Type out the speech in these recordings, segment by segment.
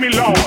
Here with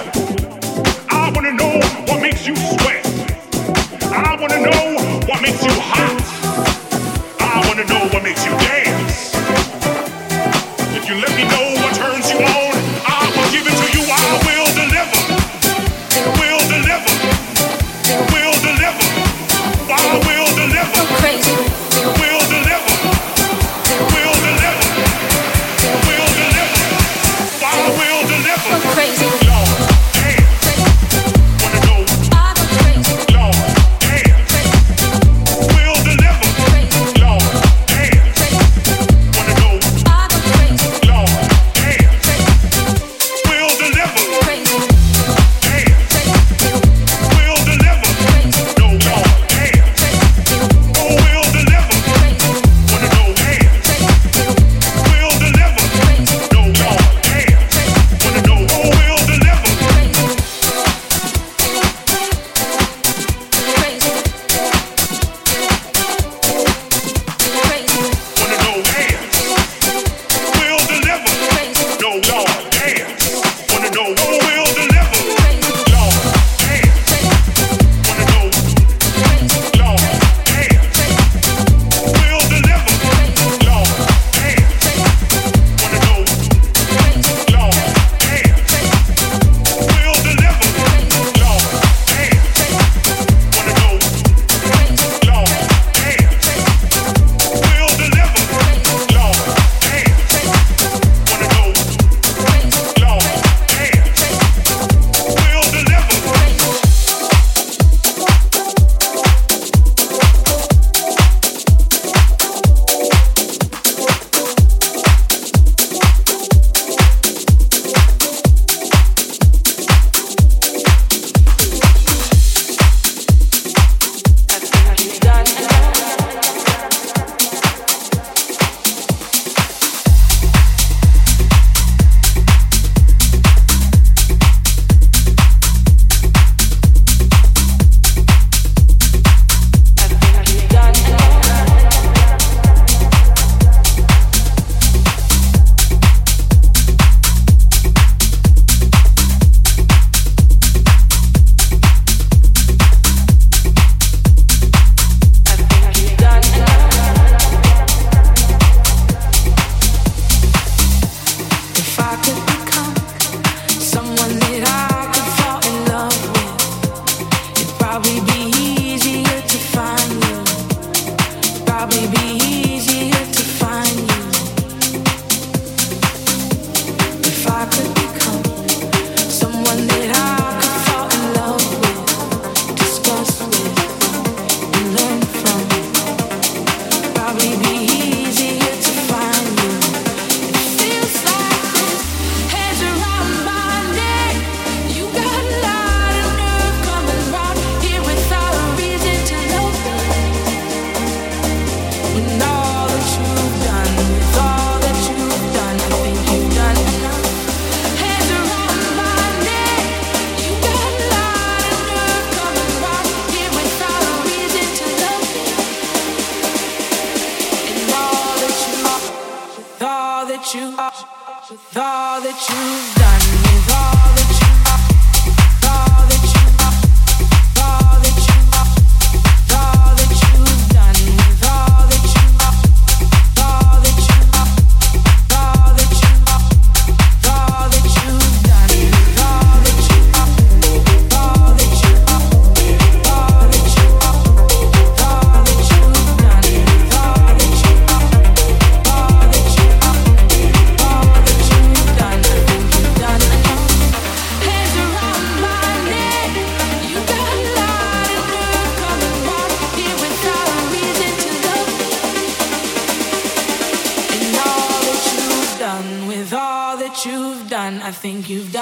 with all that you've done, with all that.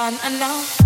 on alone.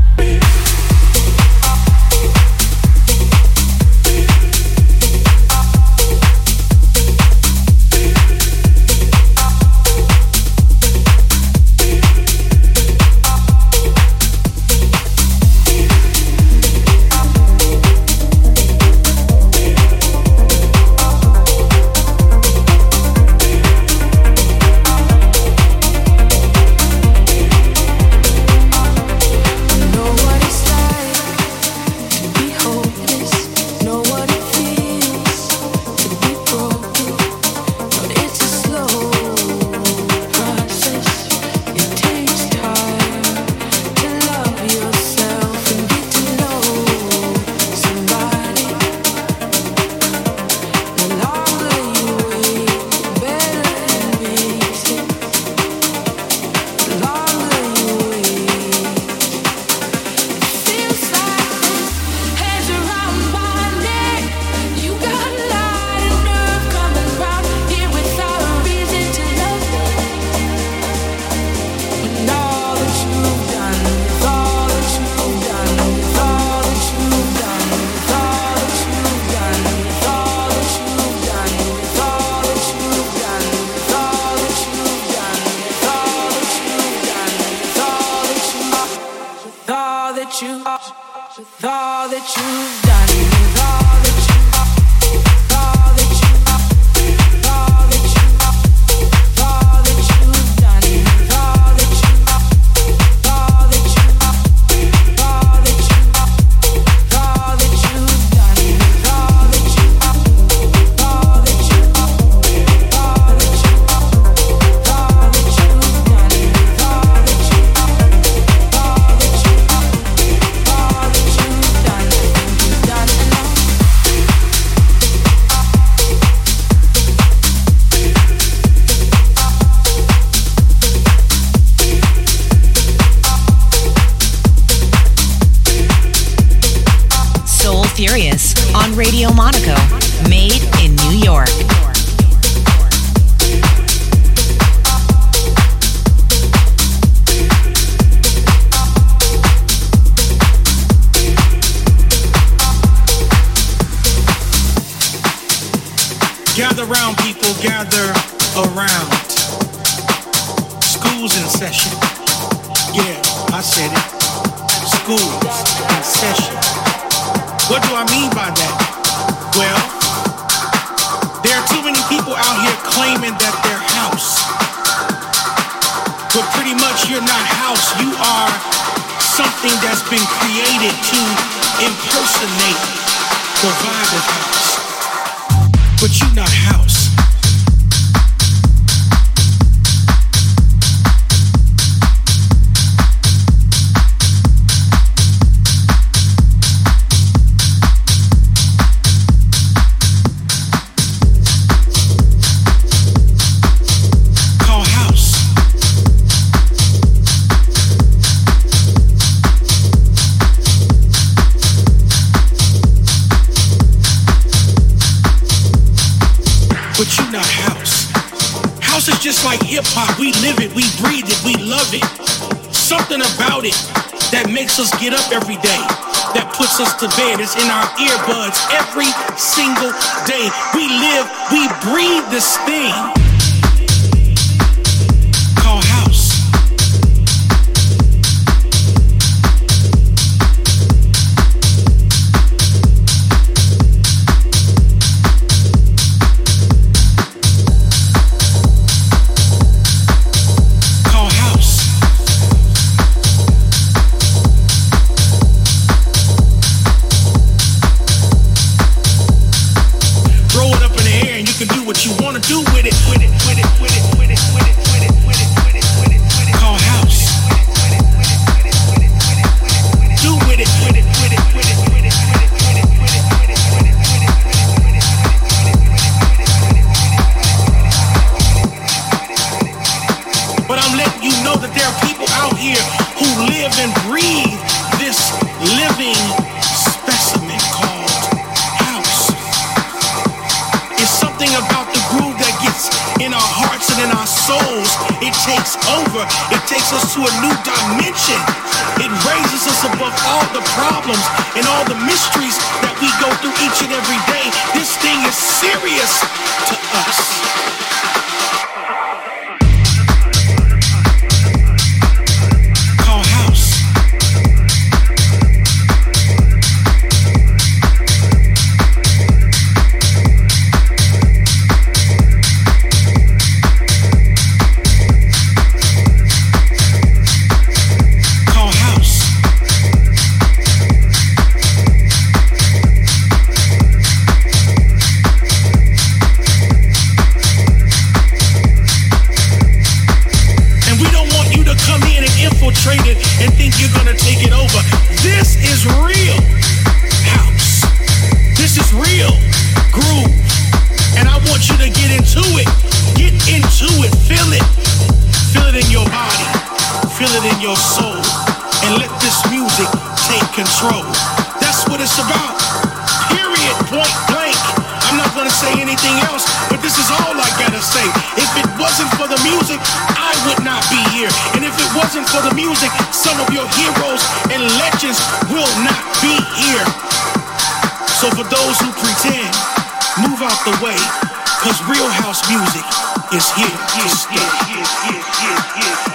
pretty much you're not house, you are something that's been created to impersonate the vibe of house. We live it, we breathe it, we love it. Something about it that makes us get up every day, that puts us to bed. It's in our earbuds every single day. We live, we breathe this thing. Souls. It takes over. It takes us to a new dimension. It raises us above all the problems and all the mysteries that we go through each and every day. This thing is serious to us. That's what it's about. Period, point blank. I'm not gonna say anything else, but this is all I gotta say. If it wasn't for the music, I would not be here. And if it wasn't for the music, some of your heroes and legends will not be here. So for those who pretend, move out the way, cause real house music is here. here.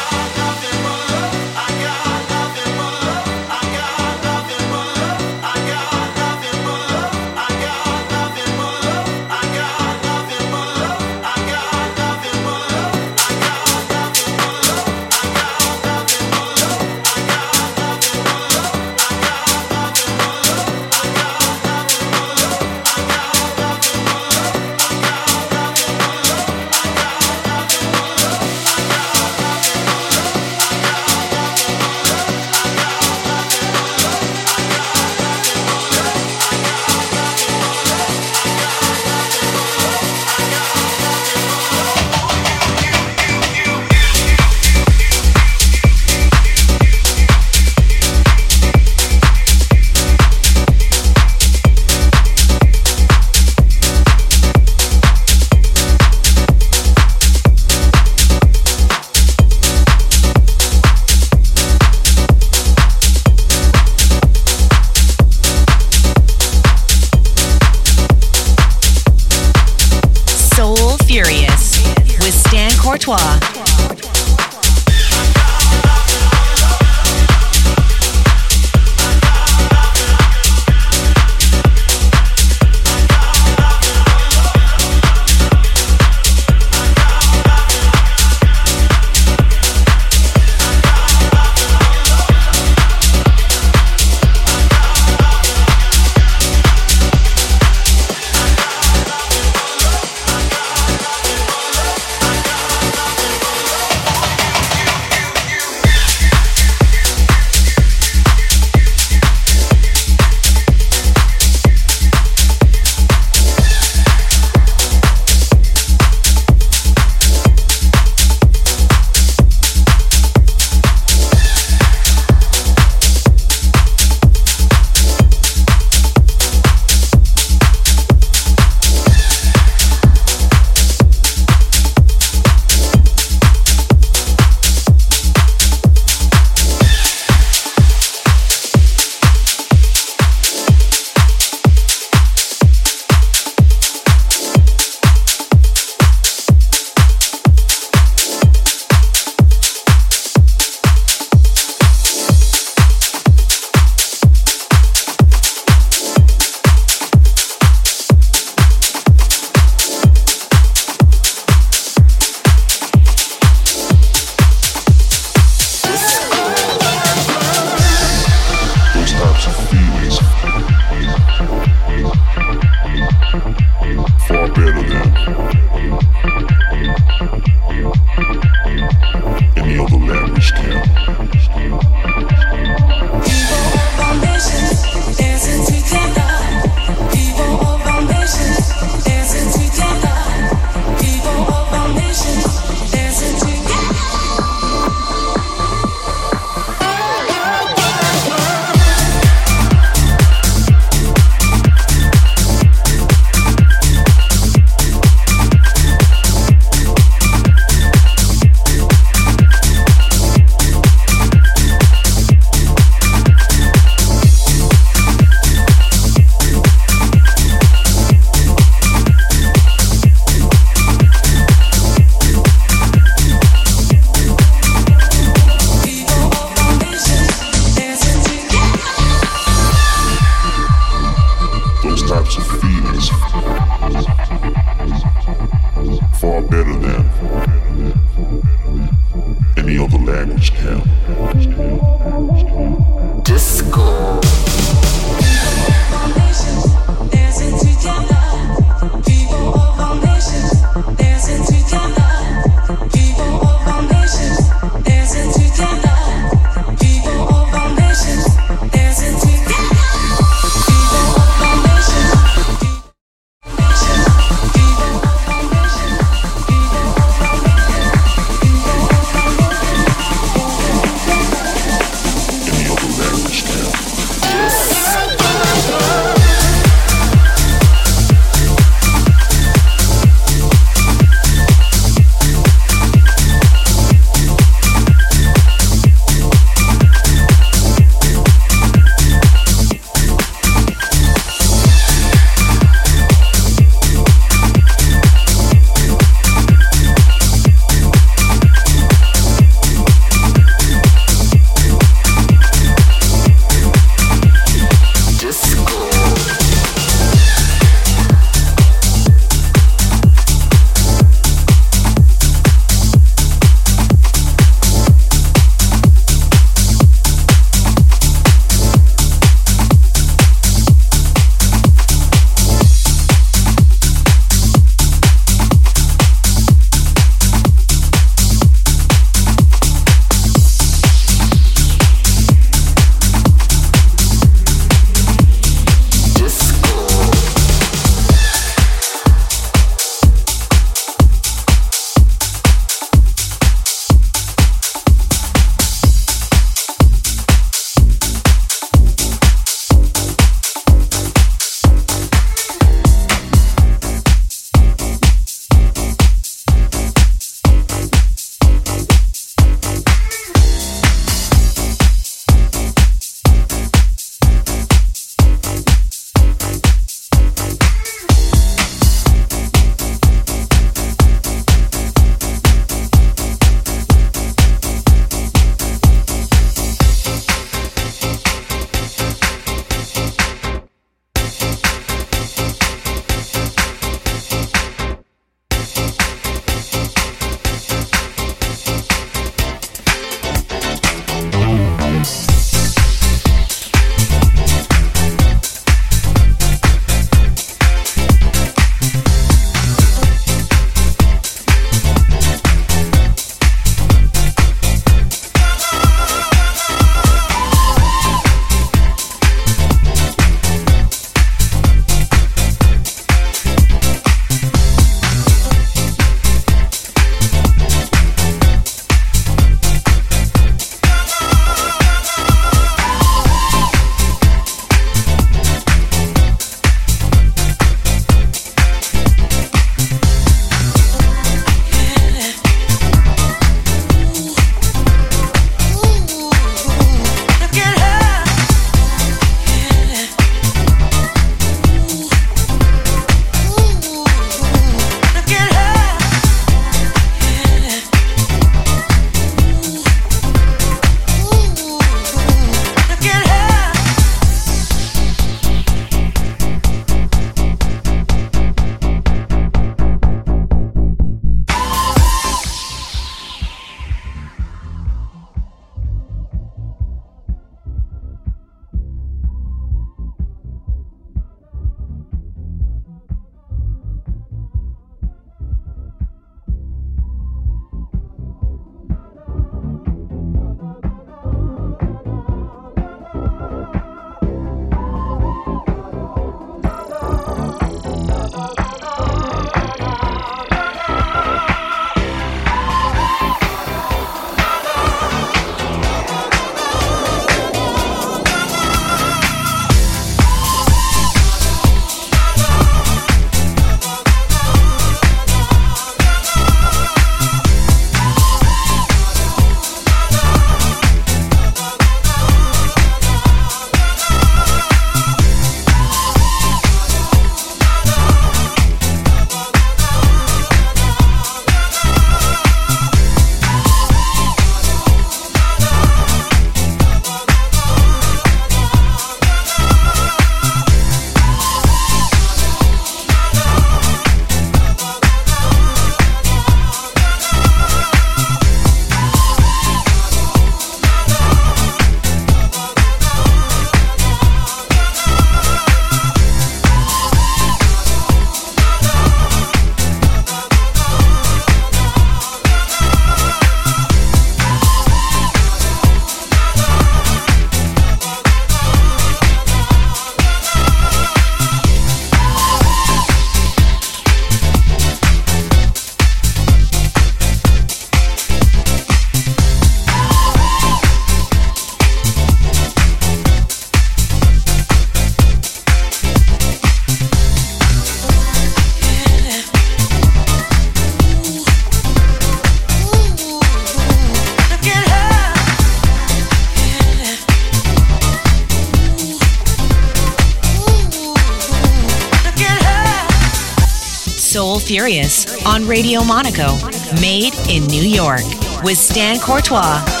Furious on Radio Monaco, made in New York with Stan Courtois.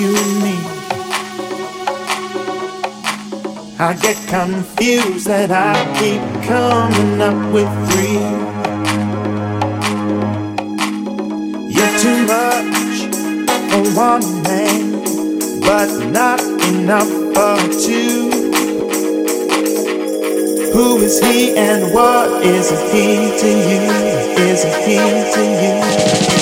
You and me. I get confused that I keep coming up with three. You're too much for one man, but not enough for two. Who is he and what is he to you? Is he to you?